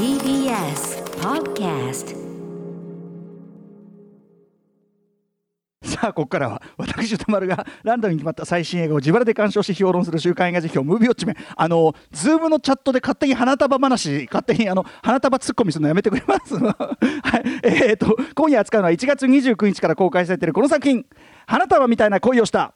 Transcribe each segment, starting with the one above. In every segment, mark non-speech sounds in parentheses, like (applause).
TBS Podcast さあここからは私宇多丸がランダムに決まった最新映画を自腹で鑑賞し評論する週刊映画時評ムービーウォッチメンあのズームのチャットで勝手に花束話勝手にあの花束ツッコミするのやめてくれます。はい。えー、と今夜扱うのは1月29日から公開されているこの作品「花束みたいな恋をした」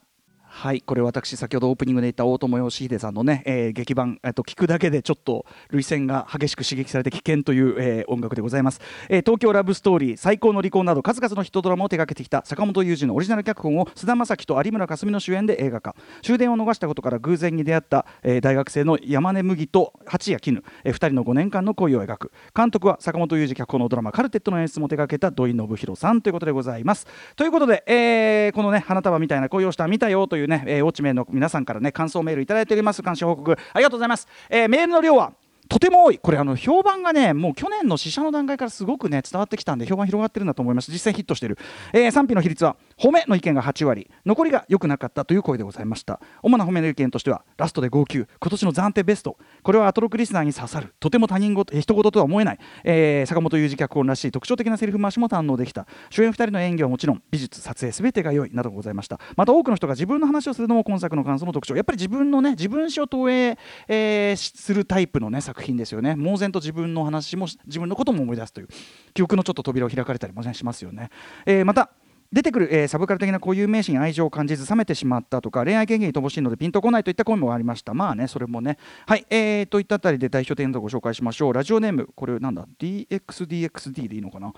はいこれ私先ほどオープニングで言った大友良英さんのね、えー劇伴、えっと聞くだけでちょっと涙腺が激しく刺激されて危険という、えー音楽でございます、えー東京ラブストーリー最高の離婚など数々のヒットドラマを手掛けてきた坂本雄二のオリジナル脚本を菅田将暉と有村架純の主演で映画化。終電を逃したことから偶然に出会った、えー大学生の山根麦と八谷絹、え2人の5年間の恋を描く。監督は坂本雄二脚本のドラマ「カルテット」の演出も手掛けた土井信弘さんということでございます。ということで、えーこのね花束みたいな恋をした見たよというね、えーウォッチメンの皆さんからね感想メールいただいております。感謝報告。ありがとうございます、えーメールの量はとても多い。これあの評判がねもう去年の試写の段階からすごくね伝わってきたんで評判広がってるんだと思います。実際ヒットしてる、えー賛否の比率は褒めの意見が8割残りが良くなかったという声でございました。主な褒めの意見としてはラストで号泣。今年の暫定ベスト。これはアトロクリスナーに刺さる。とても他人事人事とは思えない、えー坂本雄二脚本らしい特徴的なセリフ回しも堪能できた。主演2人の演技はもちろん美術撮影全てが良いなどございました。また多くの人が自分の話をするのも今作の感想の特徴。やっぱり自分のね自分史を投影、えーするタイプのね作品ですよね。猛然と自分の話も自分のことも思い出すという記憶のちょっと扉を開かれたりも、しますよね、えーまた出てくる、えーサブカル的な固有名詞に愛情を感じず冷めてしまったとか恋愛経験に乏しいのでピンとこないといった声もありました。まあねそれもね。はいえー、といったあたりで代表点をご紹介しましょう。ラジオネームこれなんだ？DXDXD でいいのかな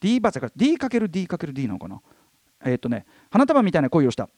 ？D バー D×D×D なのかな？えっ、とね花束みたいな恋をした。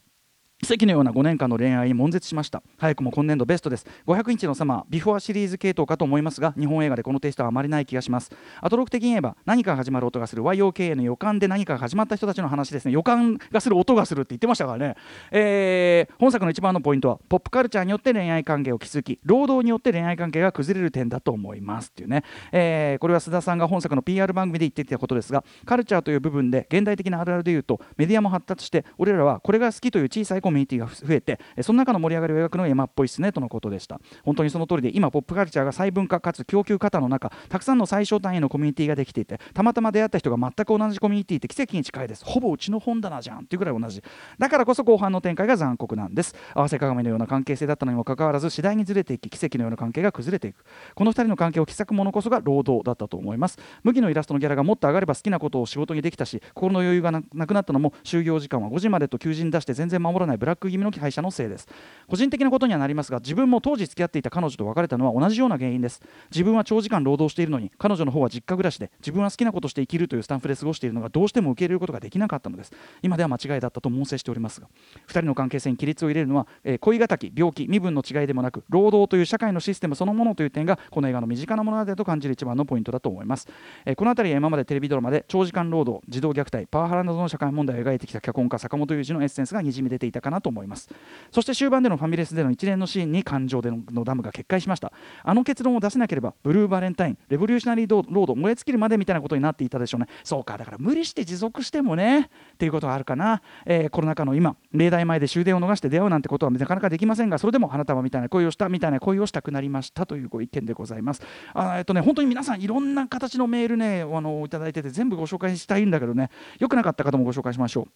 奇跡のような5年間の恋愛に悶絶しました。早くも今年度ベストです。500日のサマービフォーシリーズ系統かと思いますが日本映画でこのテイストはあまりない気がします。アトロク的に言えば何かが始まる音がする YOK の予感で何かが始まった人たちの話ですね。予感がする音がするって言ってましたからね、えー本作の一番のポイントはポップカルチャーによって恋愛関係を築き労働によって恋愛関係が崩れる点だと思いますっていうね、えーこれは須田さんが本作の PR 番組で言っていたことですがカルチャーという部分で現代的なあるあるでいうとメディアも発達して俺らはこれが好きという小さいコミュニティが増えてその中の盛り上がりを描くのが山っぽいっすねとのことでした。本当にその通りで今ポップカルチャーが細分化かつ供給過多の中たくさんの最小単位のコミュニティができていてたまたま出会った人が全く同じコミュニティって奇跡に近いです。ほぼうちの本棚じゃんっていうぐらい同じ。だからこそ後半の展開が残酷なんです。合わせ鏡のような関係性だったのにもかかわらず次第にずれていき奇跡のような関係が崩れていく。この2人の関係を刻むものこそが労働だったと思います。麦のイラストのギャラがもっと上がれば好きなことを仕事にできたし心の余裕がななくなったのも就業時間は5時までと求人出して全然守らないブラック気味の会社のせいです。個人的なことにはなりますが自分も当時付き合っていた彼女と別れたのは同じような原因です。自分は長時間労働しているのに彼女の方は実家暮らしで自分は好きなことして生きるというスタンフで過ごしているのがどうしても受け入れることができなかったのです。今では間違いだったと猛省しておりますが2人の関係性に規律を入れるのは、えー恋敵病気身分の違いでもなく労働という社会のシステムそのものという点がこの映画の身近なものだと感じる一番のポイントだと思います、えーこの辺りは今までテレビドラマで長時間労働児童虐待パワハラなどの社会問題を描いてきた脚本家坂本雄二のエッセンスがにじみ出ていたかなと思います。そして終盤でのファミレスでの一連のシーンに感情でのダムが決壊しました。あの結論を出せなければブルーバレンタインレボリューショナリーロード燃え尽きるまでみたいなことになっていたでしょうね。そうかだから無理して持続してもねっていうことがあるかな、えーコロナ禍の今例題前で終電を逃して出会うなんてことはなかなかできませんがそれでも花束みたいな恋をしたみたいな恋をしたくなりましたというご意見でございます。あえっとね本当に皆さんいろんな形のメールねあのいただいてて全部ご紹介したいんだけどね良くなかった方もご紹介しましょう。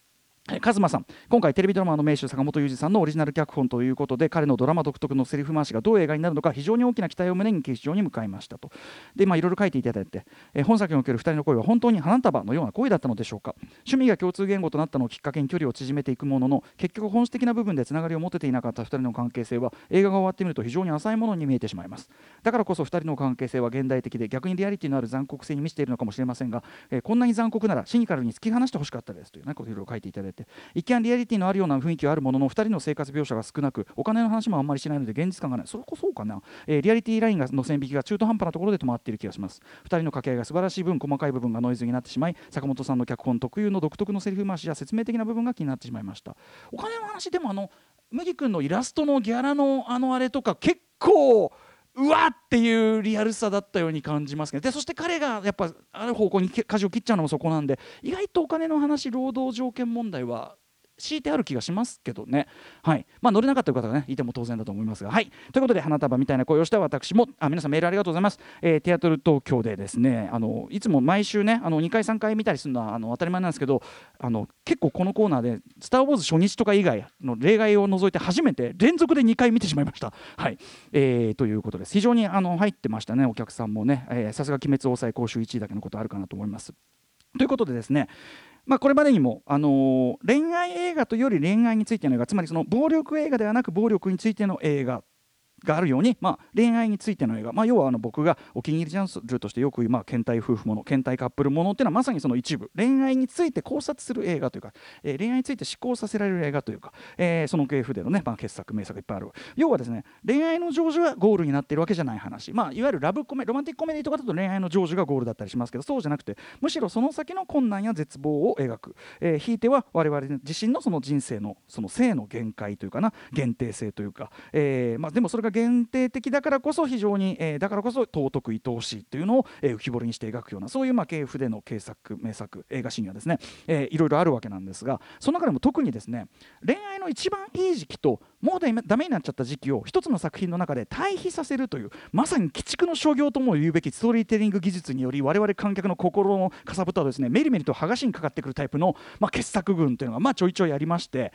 カズマさん今回テレビドラマの名手坂本雄二さんのオリジナル脚本ということで彼のドラマ独特のセリフ回しがどう映画になるのか非常に大きな期待を胸に劇場に向かいましたと。でまいろいろ書いていただいて、え本作における2人の恋は本当に花束のような恋だったのでしょうか。趣味が共通言語となったのをきっかけに距離を縮めていくものの結局本質的な部分でつながりを持てていなかった2人の関係性は映画が終わってみると非常に浅いものに見えてしまいます。だからこそ2人の関係性は現代的で逆にリアリティのある残酷性に満ちているのかもしれませんが、えこんなに残酷ならシニカルに突き放してほしかったですというねこといろいろ書いていただいて一見リアリティのあるような雰囲気はあるものの2人の生活描写が少なくお金の話もあんまりしないので現実感がない。それこそうかな、えーリアリティラインがの線引きが中途半端なところで止まっている気がします。2人の掛け合いが素晴らしい分細かい部分がノイズになってしまい坂本さんの脚本特有の独特のセリフ回しや説明的な部分が気になってしまいました。お金の話でもあの麦君のイラストのギャラのあのあれとか結構うわっていうリアルさだったように感じますけど。でそして彼がやっぱある方向に舵を切っちゃうのもそこなんで意外とお金の話労働条件問題は敷いてある気がしますけどね。はい。まあ乗れなかった方がね。いても当然だと思いますが。はい。ということで花束みたいな声をした私もあ皆さんメールありがとうございます、えー、テアトル東京でですねあのいつも毎週ねあの2回3回見たりするのはあの当たり前なんですけどあの結構このコーナーで「スター・ウォーズ」初日とか以外の例外を除いて初めて連続で2回見てしまいました。はい。えー、ということです。非常にあの入ってましたねお客さんもね。さすが鬼滅応対公衆1位だけのことあるかなと思います。ということでですねまあ、これまでにも、あのー、恋愛映画というより恋愛についての映画つまりその暴力映画ではなく暴力についての映画があるように、まあ、恋愛についての映画、まあ、要はあの僕がお気に入りジャンルとしてよく言う、まあ、倦怠夫婦もの倦怠カップルものっていうのはまさにその一部。恋愛について考察する映画というか、えー、恋愛について思考させられる映画というか、えー、その系譜でのね、まあ、傑作名作いっぱいある。要はですね恋愛の成就がゴールになっているわけじゃない話、まあ、いわゆるラブコメロマンティックコメディとかだと恋愛の成就がゴールだったりしますけどそうじゃなくてむしろその先の困難や絶望を描く、えー、ひいては我々自身のその人生のその性の限界というかな限定性というか、えーまあ、でもそれが限定的だからこそ非常に、えー、だからこそ尊く愛おしいというのを、えー、浮き彫りにして描くようなそういう、まあ、系譜での名作名作映画シーンはですね、えー、いろいろあるわけなんですがその中でも特にですね恋愛の一番いい時期ともうダメになっちゃった時期を一つの作品の中で対比させるというまさに鬼畜の所業とも言うべきストーリーテリング技術により我々観客の心のかさぶたをですねメリメリと剥がしにかかってくるタイプの、まあ、傑作群というのが、まあ、ちょいちょいありまして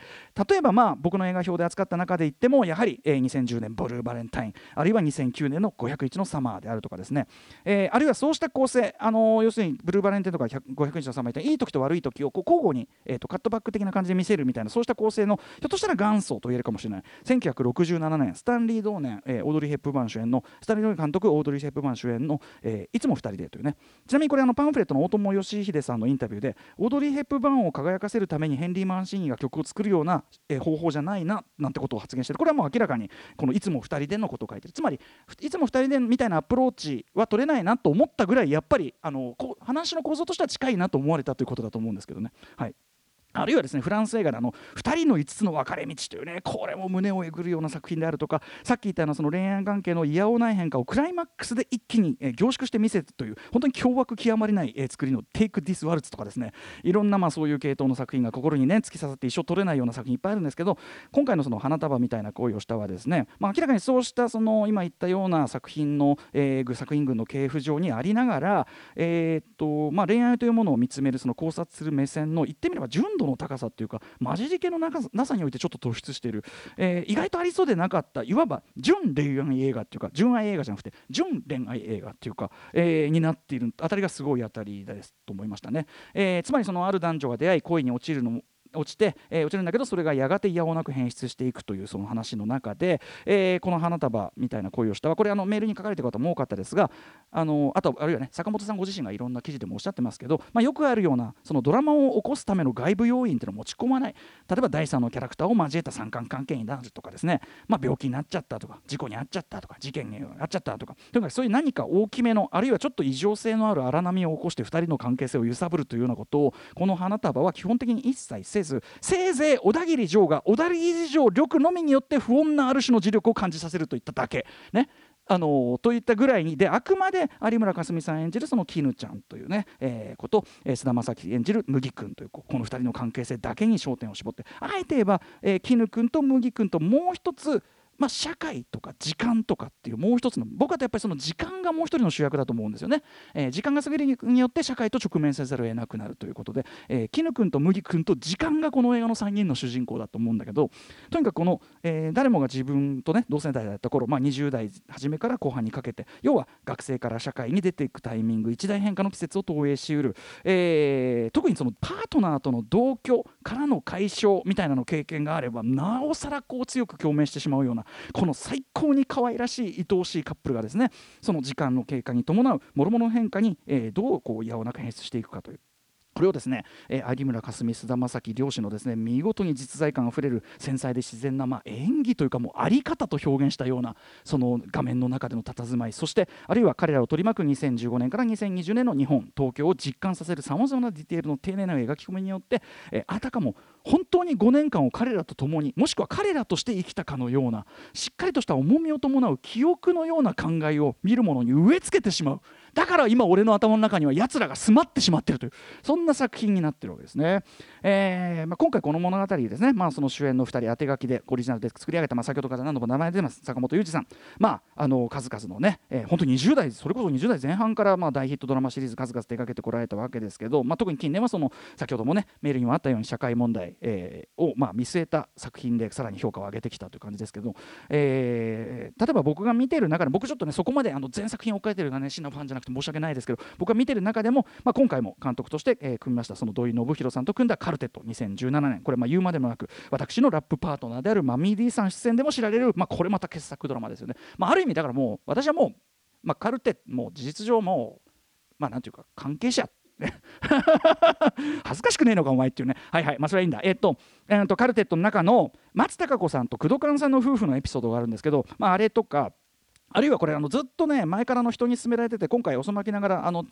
例えば、まあ、僕の映画表で扱った中で言ってもやはり、えー、2010年「ブルーバレンタイン」あるいは2009年の「501のサマー」であるとかですね、えー、あるいはそうした構成、あのー、要するにブルーバレンタインとか501のサマーっていい時と悪い時をこう交互に、えーと、カットバック的な感じで見せるみたいなそうした構成のひょっとしたら元祖と言えるかもしれない1967年スタンリー同年、えー、オードリー・ヘップバーン主演のスタンリー同年監督オードリー・ヘップバーン主演の、えー、いつも2人でというね。ちなみにこれあのパンフレットの大友義秀さんのインタビューでオードリー・ヘップバーンを輝かせるためにヘンリー・マンシーンが曲を作るような、えー、方法じゃないななんてことを発言してる。これはもう明らかにこのいつも2人でのことを書いてる。つまりいつも2人でみたいなアプローチは取れないなと思ったぐらいやっぱりあのこ話の構造としては近いなと思われたということだと思うんですけどね。はい。あるいはですねフランス映画であの2人の5つの分かれ道というねこれも胸をえぐるような作品であるとかさっき言ったようなその恋愛関係の嫌おない変化をクライマックスで一気に、凝縮して見せるという本当に凶悪極まりない、作りの「Take This Waltz」とかですねいろんなまあそういう系統の作品が心にね突き刺さって一生取れないような作品いっぱいあるんですけど今回のその花束みたいな行為をしたはですね、まあ、明らかにそうしたその今言ったような作品の、えー、作品群の系譜上にありながら、え、っとまあ、恋愛というものを見つめるその考察する目線の言ってみれば純度の高さっていうかマジけのなさにおいてちょっと突出している、えー、意外とありそうでなかったいわば純恋愛映画っていうか純愛映画じゃなくて純恋愛映画っていうか、えー、になっているあたりがすごいあたりですと思いましたね、えー、つまりそのある男女が出会い恋に落ちるの落ちて、えー、落ちるんだけどそれがやがていやおなく変質していくというその話の中で、えー、この花束みたいな恋をした。はこれあのメールに書かれてる方も多かったですがあのあとあるいはね坂本さんご自身がいろんな記事でもおっしゃってますけど、まあ、よくあるようなそのドラマを起こすための外部要因っていうのを持ち込まない。例えば第三のキャラクターを交えた三角関係になるとかですね、まあ、病気になっちゃったとか事故に遭っちゃったとか事件に遭っちゃったとか。とにかくそういう何か大きめのあるいはちょっと異常性のある荒波を起こして2人の関係性を揺さぶるというようなことをこの花束は基本的に一切せずせいぜい小田切城が小田切城力のみによって不穏なある種の磁力を感じさせるといっただけ。ねあのといったぐらいにであくまで有村架純さん演じるその絹ちゃんというね、えー、こと、えー、菅田将暉演じる麦君というこの2人の関係性だけに焦点を絞ってあえて言えば、えー、絹君と麦君ともう一つまあ、社会とか時間とかっていうもう一つの僕はやっぱりその時間がもう一人の主役だと思うんですよね、えー、時間が過ぎるによって社会と直面せざるを得なくなるということで、えー、絹君と麦君と時間がこの映画の3人の主人公だと思うんだけどとにかくこの、えー、誰もが自分とね同世代だった頃、まあ、20代初めから後半にかけて要は学生から社会に出ていくタイミング一大変化の季節を投影しうる、えー、特にそのパートナーとの同居からの解消みたいなの経験があればなおさらこう強く共鳴してしまうようなこの最高に可愛らしい愛おしいカップルがですねその時間の経過に伴う諸々の変化に、えー、どうこうやおなく変質していくかという。これをですね、えー、有村架純菅田将暉両氏のですね見事に実在感あふれる繊細で自然な、まあ、演技というかもうあり方と表現したようなその画面の中での佇まいそしてあるいは彼らを取り巻く2015年から2020年の日本東京を実感させるさまざまなディテールの丁寧な描き込みによって、えー、あたかも本当に5年間を彼らと共にもしくは彼らとして生きたかのようなしっかりとした重みを伴う記憶のような考えを見る者に植え付けてしまう。だから今俺の頭の中にはやつらが詰まってしまってるというそんな作品になってるわけですね、えーまあ、今回この物語ですね、まあ、その主演の2人当て書きでオリジナルで作り上げた、まあ、先ほどから何度も名前出てます。坂本裕二さん。まああの数々のね、えー、本当に20代それこそ20代前半からまあ大ヒットドラマシリーズ数々手掛けてこられたわけですけど、まあ、特に近年はその先ほどもねメールにもあったように社会問題、えー、をまあ見据えた作品でさらに評価を上げてきたという感じですけど、えー、例えば僕が見ている中で僕ちょっとねそこまであの全作品を追っかけてるがねシナファンじゃなくてて申し訳ないですけど僕が見てる中でも、まあ、今回も監督として、えー、組みましたその土井信弘さんと組んだカルテット2017年。これまあ言うまでもなく私のラップパートナーであるマミー・ディさん出演でも知られる、まあ、これまた傑作ドラマですよね、まあ、ある意味だからもう私はもう、まあ、カルテも事実上もうまあなんていうか関係者。(laughs) 恥ずかしくねえのかお前っていうね。はいはいまあそれはいいんだ。えっと,、えー、とカルテットの中の松たか子さんと工藤勘さんの夫婦のエピソードがあるんですけど、まあ、あれとかあるいはこれあのずっとね前からの人に勧められてて今回遅まきながらあの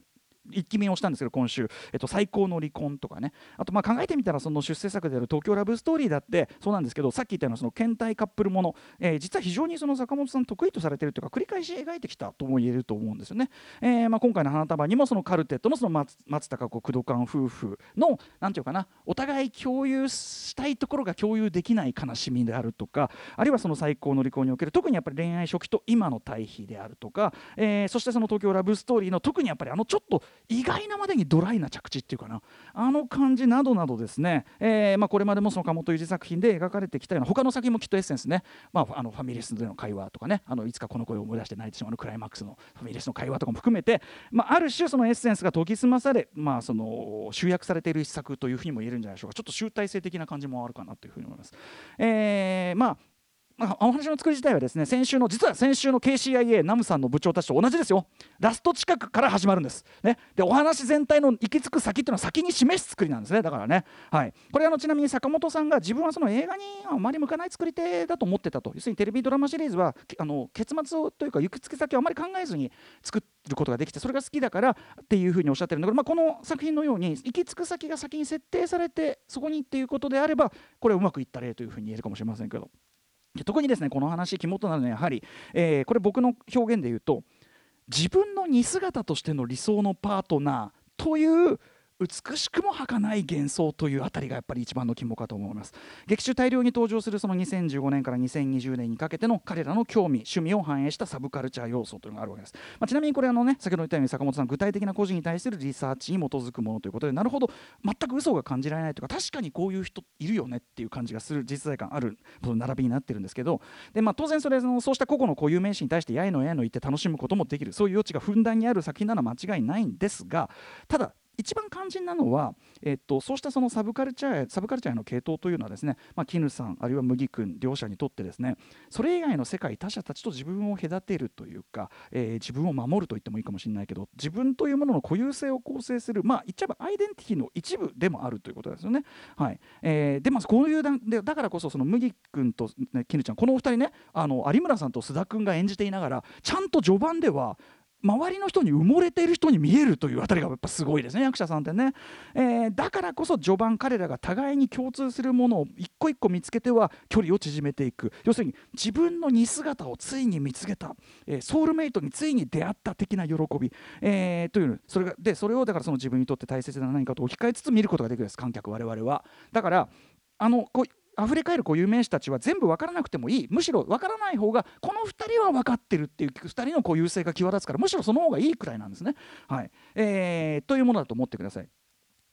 一気見をしたんですけど今週、えっと、最高の離婚とかね。あとまあ考えてみたらその出世作である東京ラブストーリーだってそうなんですけどさっき言ったようなその倦怠カップルもの、えー、実は非常にその坂本さん得意とされてるというか繰り返し描いてきたとも言えると思うんですよね、えーまあ、今回の花束にもそのカルテットのその松松高子工藤館夫婦の何ていうかなお互い共有したいところが共有できない悲しみであるとかあるいはその最高の離婚における特にやっぱり恋愛初期と今の対比であるとか、えー、そしてその東京ラブストーリーの特にやっぱりあのちょっと意外なまでにドライな着地っていうかな。あの感じなどなどですね、えーまあ、これまでもその岡本裕二作品で描かれてきたような他の作品もきっとエッセンスね、まあ、あのファミレスでの会話とかね。あのいつかこの声を思い出して泣いてしまうのクライマックスのファミレスの会話とかも含めて、まあ、ある種そのエッセンスが研ぎ澄まされ、まあ、その集約されている一作というふうにも言えるんじゃないでしょうか。ちょっと集大成的な感じもあるかなというふうに思います。えー、まああ、お話の作り自体はですね先週の実は先週の KCIA ナムさんの部長たちと同じですよ。ラスト近くから始まるんです、ね、でお話全体の行き着く先っていうのは先に示す作りなんですね。だからね、はい、これあのちなみに坂本さんが自分はその映画にあまり向かない作り手だと思ってたと。要するにテレビドラマシリーズはあの結末をというか行き着く先をあまり考えずに作ることができてそれが好きだからっていうふうにおっしゃってるんだけど、まあ、この作品のように行き着く先が先に設定されてそこにっていうことであればこれはうまくいった例というふうに言えるかもしれませんけど。特にですねこの話肝となるのはやはり、えー、これ僕の表現で言うと自分の似姿としての理想のパートナーという美しくも儚い幻想というあたりがやっぱり一番の肝かと思います。劇中大量に登場するその2015年から2020年にかけての彼らの興味趣味を反映したサブカルチャー要素というのがあるわけです、まあ、ちなみにこれあのね先ほど言ったように坂本さん具体的な個人に対するリサーチに基づくものということでなるほど。全く嘘が感じられないというか確かにこういう人いるよねっていう感じがする実在感ある並びになってるんですけど。で、まあ、当然それのそうした個々の固有名詞に対してやいのやいの言って楽しむこともできる。そういう余地がふんだんにある作品なのは間違いないんですがただ一番肝心なのは、えっと、そうしたそのサブカルチャーサブカルチャーへの系統というのはですね、まあ、絹さんあるいは麦君両者にとってですねそれ以外の世界他者たちと自分を隔てるというか、えー、自分を守ると言ってもいいかもしれないけど自分というものの固有性を構成するまあ言っちゃえばアイデンティティの一部でもあるということですよね。はいえー、でまあこういうだでだからこそその麦君と、ね、絹ちゃんこのお二人ねあの有村さんと須田君が演じていながらちゃんと序盤では周りの人に埋もれている人に見えるというあたりがやっぱすごいですね役者さんってね、えー、だからこそ序盤彼らが互いに共通するものを一個一個見つけては距離を縮めていく。要するに自分の似姿をついに見つけた、えー、ソウルメイトについに出会った的な喜び、えー、というそれがでそれをだからその自分にとって大切な何かと置き換えつつ見ることができるんです観客我々は。だからあのこう溢れ返る固有名詞たちは全部分からなくてもいいむしろ分からない方がこの2人は分かってるっていう2人のこう優勢が際立つからむしろその方がいいくらいなんですね。はいえー、というものだと思ってください。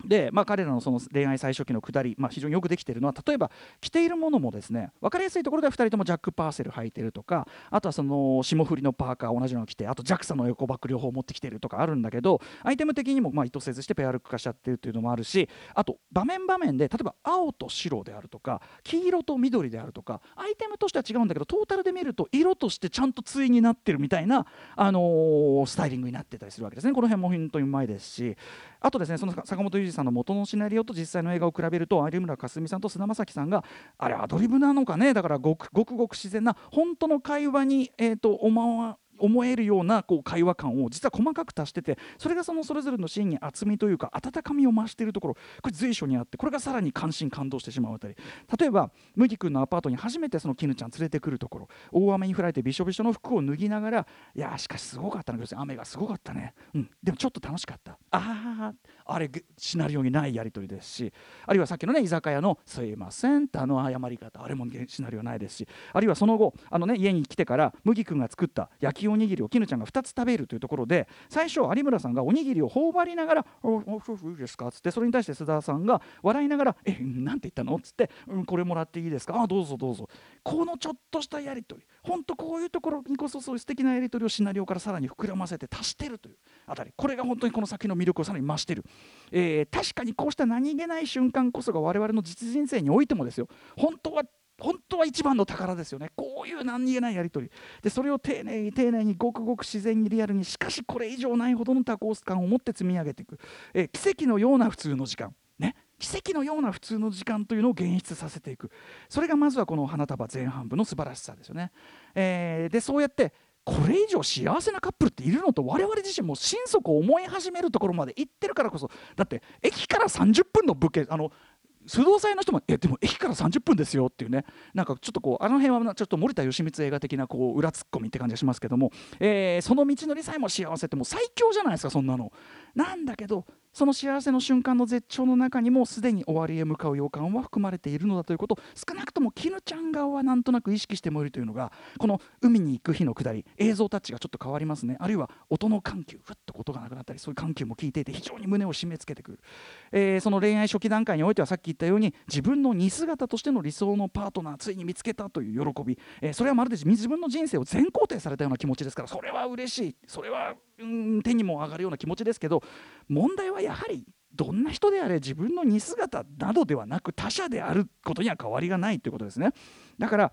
で、まあ、彼らのその恋愛最初期の下り、まあ、非常によくできているのは例えば着ているものもですね分かりやすいところでは2人ともジャック・パーセル履いてるとかあとはその霜降りのパーカー同じのを着てあと JAXA の横バッグ両方持ってきてるとかあるんだけどアイテム的にもまあ意図せずしてペアルック化しちゃってるっていうのもあるしあと場面場面で例えば青と白であるとか黄色と緑であるとかアイテムとしては違うんだけどトータルで見ると色としてちゃんと対になってるみたいな、あのー、スタイリングになってたりするわけですね。この辺も本当にうまいですしあとですねその坂本二さんの元のシナリオと実際の映画を比べると有村架純さんと菅田将暉さんがあれアドリブなのかね？だからごくごくごく自然な本当の会話に、えーと、おまわ思えるようなこう会話感を実は細かく足しててそれがそのそれぞれのシーンに厚みというか温かみを増しているところこれ随所にあってこれがさらに関心感動してしまうあたり。例えば麦君のアパートに初めてその絹ちゃん連れてくるところ大雨に降られてびしょびしょの服を脱ぎながらいやしかしすごかったね雨がすごかったね、うん、でもちょっと楽しかったあああれシナリオにないやり取りですし。あるいはさっきのね居酒屋の「すいません」ってあの謝り方。あれもシナリオないですし。あるいはその後あの、ね、家に来てから麦君が作った焼きおにぎりを絹ちゃんが2つ食べるというところで最初有村さんがおにぎりを頬張りながら「おお夫婦いいですか?」っつってそれに対して須田さんが笑いながら「えなんて言ったの?」っつって「うん、これもらっていいですかあどうぞどうぞ」このちょっとしたやり取り本当こういうところにこそそういう素敵なやり取りをシナリオからさらに膨らませて足してるというあたり。これが本当にこの先の魅力をさらに増してる、えー、確かにこうした何気ない瞬間こそが我々の実人生においてもですよ。本当は本当は一番の宝ですよね。こういう何気ないやり取り。でそれを丁寧に丁寧にごくごく自然にリアルにしかしこれ以上ないほどの多幸感を持って積み上げていく、えー、奇跡のような普通の時間。ね。奇跡のような普通の時間というのを現出させていく。それがまずはこの花束前半部の素晴らしさですよね、えー、でそうやってこれ以上幸せなカップルっているのと我々自身も心底思い始めるところまで行ってるからこそ。だって駅から30分の物件あの不動産屋の人も「えでも駅から30分ですよ」っていうねなんかちょっとこうあの辺はちょっと森田義満映画的なこう裏ツッコミって感じがしますけども、えー、その道のりさえも幸せってもう最強じゃないですかそんなの。なんだけどその幸せの瞬間の絶頂の中にもすでに終わりへ向かう予感は含まれているのだということ。少なくとも絹ちゃん側はなんとなく意識してもいるというのがこの海に行く日の下り。映像タッチがちょっと変わりますね。あるいは音の緩急ふっと音がなくなったりそういう緩急も聞いていて非常に胸を締め付けてくる、えー、その恋愛初期段階においてはさっき言ったように自分の似姿としての理想のパートナーついに見つけたという喜び、えー、それはまるで自分の人生を全肯定されたような気持ちですからそれは嬉しい。それはうん手にも上がるような気持ちですけど問題はやはりどんな人であれ自分の似姿などではなく他者であることには変わりがないということですね。だから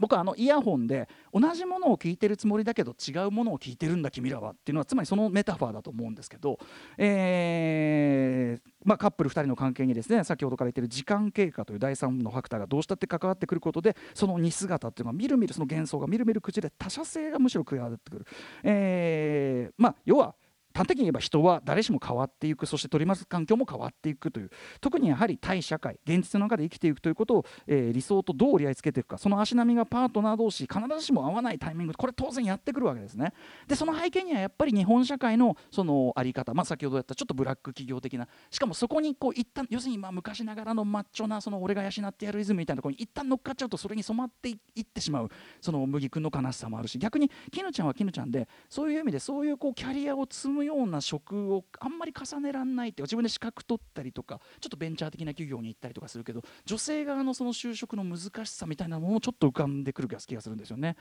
僕はあのイヤホンで同じものを聞いてるつもりだけど違うものを聞いてるんだ君らはっていうのはつまりそのメタファーだと思うんですけど、えーまあ、カップル2人の関係にですね先ほどから言ってる時間経過という第3のファクターがどうしたって関わってくることでその似姿っていうのがみるみるその幻想がみるみる口で他者性がむしろ加わってくる、えーまあ、要は端的に言えば人は誰しも変わっていくそして取り巻く環境も変わっていくという特にやはり対社会現実の中で生きていくということを、えー、理想とどう折り合いつけていくかその足並みがパートナー同士必ずしも合わないタイミングこれ当然やってくるわけですね。でその背景にはやっぱり日本社会のそのあり方、まあ、先ほどやったちょっとブラック企業的なしかもそこにこう一旦要するにまあ昔ながらのマッチョなその俺が養ってやるイズムみたいなところに一旦乗っかっちゃうとそれに染まっていってしまうその麦君の悲しさもあるし逆に絹ちゃんは絹ちゃんでそういう意味でそういうこうキャリアを積むような職をあんまり重ねらんないって自分で資格取ったりとかちょっとベンチャー的な企業に行ったりとかするけど女性側のその就職の難しさみたいなものもちょっと浮かんでくる気がするんですよね。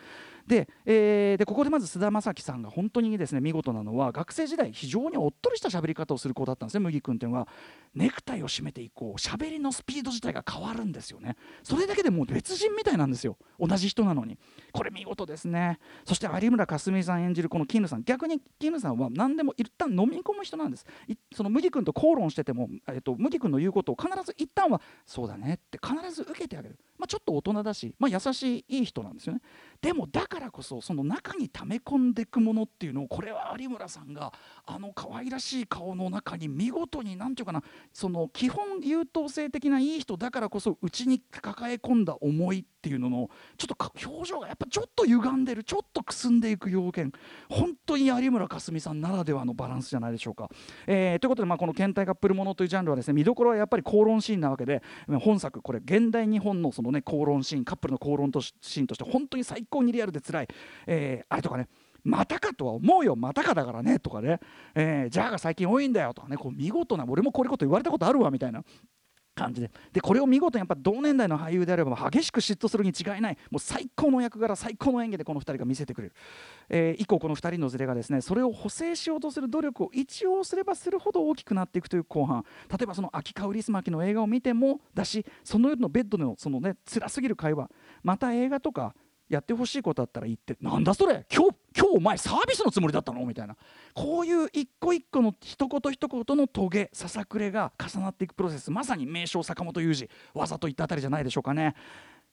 で,、えー、でここでまず菅田将暉さんが本当にですね見事なのは学生時代非常におっとりした喋り方をする子だったんですね麦君っていうのは。ネクタイを締めて以降喋りのスピード自体が変わるんですよね。それだけでもう別人みたいなんですよ。同じ人なのに。これ見事ですね。そして有村架純さん演じるこの絹さん。逆に絹さんは何でも一旦飲み込む人なんです。その麦君と口論してても、えっと、麦君の言うことを必ず一旦はそうだねって必ず受けてあげる、まあ、ちょっと大人だし、まあ、優しいいい人なんですよねでもだからこそその中に溜め込んでいくものっていうのをこれは有村さんがあの可愛らしい顔の中に見事に何て言うかなその基本優等生的ないい人だからこそ内に抱え込んだ思いっていうののちょっと表情がやっぱちょっと歪んでるちょっとくすんでいく要件本当に有村架純さんならではのバランスじゃないでしょうか。えー、ということで、まあ、この検体カップルものというジャンルはですね見どころはやっぱり口論シーンなわけで本作これ現代日本のそのね口論シーンカップルの口論とシーンとして本当に最高にリアルで辛い、えー、あれとかねまたかとは思うよ。またかだからね。とかね、えー、じゃあが最近多いんだよ。とかね。こう見事な俺もこういうこと言われたことあるわ。みたいな。感じで。でこれを見事にやっぱ同年代の俳優であれば激しく嫉妬するに違いない。もう最高の役柄最高の演技でこの2人が見せてくれる、えー、以降この2人のズレがですねそれを補正しようとする努力を一応すればするほど大きくなっていくという後半。例えばその秋香リスマキの映画を見てもだしその夜のベッドでのそのね辛すぎる会話。また映画とかやってほしいことあったら言ってなんだそれ？今日今日お前サービスのつもりだったの？みたいな。こういう一個一個の一言一言のトゲささくれが重なっていくプロセス。まさに名匠坂元裕二。技といったあたりじゃないでしょうかね。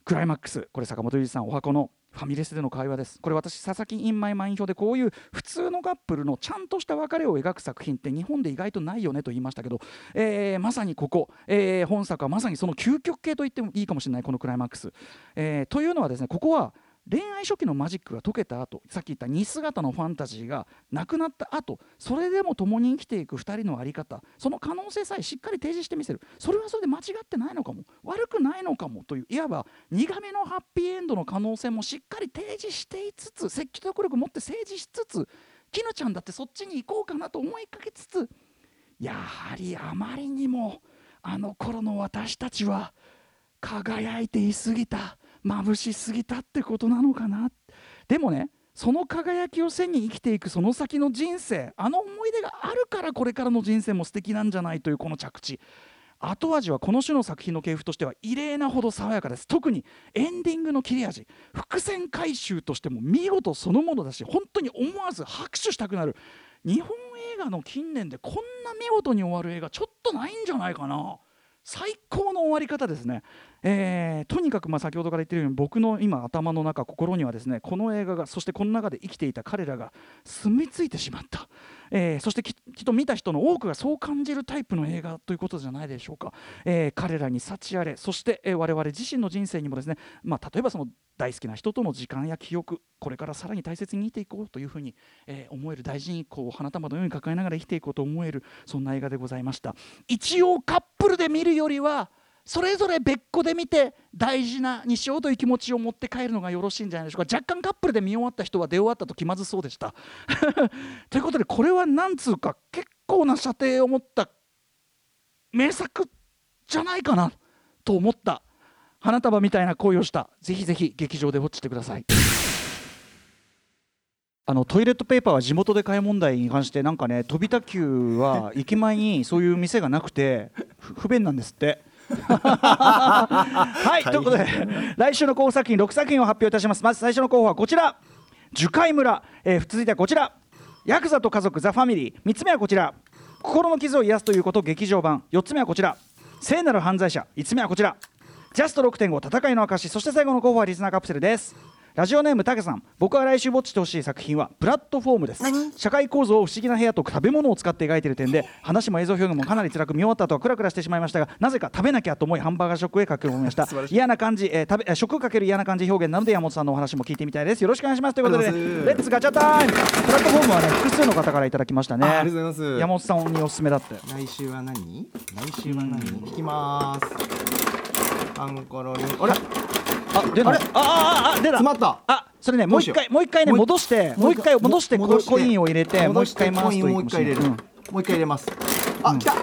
クライマックス。これ坂元裕二さん十八番のファミレスでの会話です。これ私佐々木、イン、マイマイン評でこういう普通のカップルのちゃんとした別れを描く作品って日本で意外とないよねと言いましたけど、えー、まさにここ、えー、本作はまさにその究極系と言ってもいいかもしれないこのクライマックス、えー、というのはですねここは恋愛初期のマジックが解けた後さっき言った似姿のファンタジーがなくなった後それでも共に生きていく2人の在り方その可能性さえしっかり提示してみせる。それはそれで間違ってないのかも。悪くないのかも。といういわば苦めのハッピーエンドの可能性もしっかり提示していつつ積極力持って政治しつつ絹ちゃんだってそっちに行こうかなと思いかけつつやはりあまりにもあの頃の私たちは輝いていすぎた。眩しすぎたってことなのかな？でもねその輝きを背に生きていくその先の人生あの思い出があるからこれからの人生も素敵なんじゃないというこの着地。後味はこの種の作品の系譜としては異例なほど爽やかです。特にエンディングの切れ味。伏線回収としても見事そのものだし本当に思わず拍手したくなる。日本映画の近年でこんな見事に終わる映画ちょっとないんじゃないかな？最高の終わり方ですね。えー、とにかくま先ほどから言ってるように僕の今頭の中心にはですねこの映画がそしてこの中で生きていた彼らが住み着いてしまった、えー、そしてきっと見た人の多くがそう感じるタイプの映画ということじゃないでしょうか、えー、彼らに幸あれそして、えー、我々自身の人生にもですね、まあ、例えばその大好きな人との時間や記憶これからさらに大切に生きていこうというふうに、えー、思える大事にこう花束のように抱えながら生きていこうと思えるそんな映画でございました。一応カップルで見るよりはそれぞれ別個で見て大事なにしようという気持ちを持って帰るのがよろしいんじゃないでしょうか。若干カップルで見終わった人は出終わったと気まずそうでした。(laughs) ということでこれは何つうか結構な射程を持った名作じゃないかなと思った花束みたいな恋をした。ぜひぜひ劇場でウォッチしてください。あのトイレットペーパーは地元で買い問題に関してなんかね飛田急は駅前にそういう店がなくて不便なんですって。はい。ということで来週の候補作品6作品を発表いたします。まず最初の候補はこちら。樹海村、えー、続いてはこちら。ヤクザと家族ザ・ファミリー。3つ目はこちら。心の傷を癒すということ劇場版。4つ目はこちら。聖なる犯罪者。5つ目はこちら。ジャスト6.5戦いの証。そして最後の候補はリスナーカプセルですラジオネームたけさん僕が来週ウォッチしてほしい作品はプラットフォームです。社会構造を不思議な部屋と食べ物を使って描いている点で話も映像表現もかなり辛く見終わった後はクラクラしてしまいましたがなぜか食べなきゃと思いハンバーガー食へ書き込みました (laughs) 嫌な感じ、えー、食べ食かける嫌な感じ表現なので山本さんのお話も聞いてみたいです。よろしくお願いします。ということで Let's ガチャ time。プラットフォームはね複数の方からいただきましたね。ありがとうございます。山本さんにおすすめだって。来週は何？来週は何？いきます。アンコロリンあれ？あ出たあああ出た。詰まった。あそれねもう一回もう一回ね戻してもう一回戻してコインを入れてもう一回回すといいもう一回入れる、もう一回入れます。あ、来た。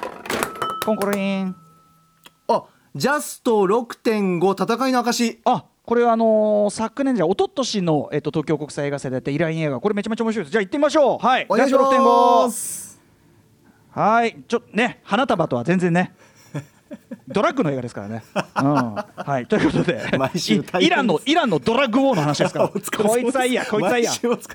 コンコロリン。あジャスト6.5戦いの証。あこれはあのー、昨年じゃ一昨年のえっと東京国際映画祭でやったイライン映画。これめちゃめちゃ面白いです。じゃあ行ってみましょう。はい。お願いします。はい。ちょね花束とは全然ねドラッグの映画ですからね。うん、はい、ということでイランのイランのドラッグウォーの話ですから。こいつはいいやこいつはいいや。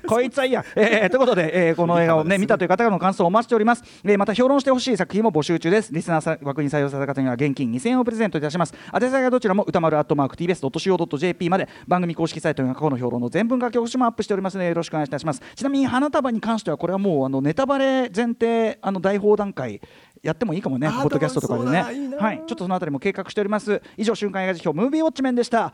こいつはいいや、えー、ということで、えー、この映画をね見たという方の感想をお待ちしております、えー、また評論してほしい作品も募集中です。リスナー枠に採用された方には現金2000円をプレゼントいたします。宛先はどちらも歌丸アットマーク TBS.CO.JP まで番組公式サイトには過去の評論の全文書き起こしもアップしております。のでよろしくお願いいたします。ちなみに花束に関してはこれはもうあのネタバレ前提あの大放段階やってもいいかもねポッドキャストとかでね。はい。ちょっとそのあたりも計画しております。以上瞬間映画辞表ムービーウォッチメンでした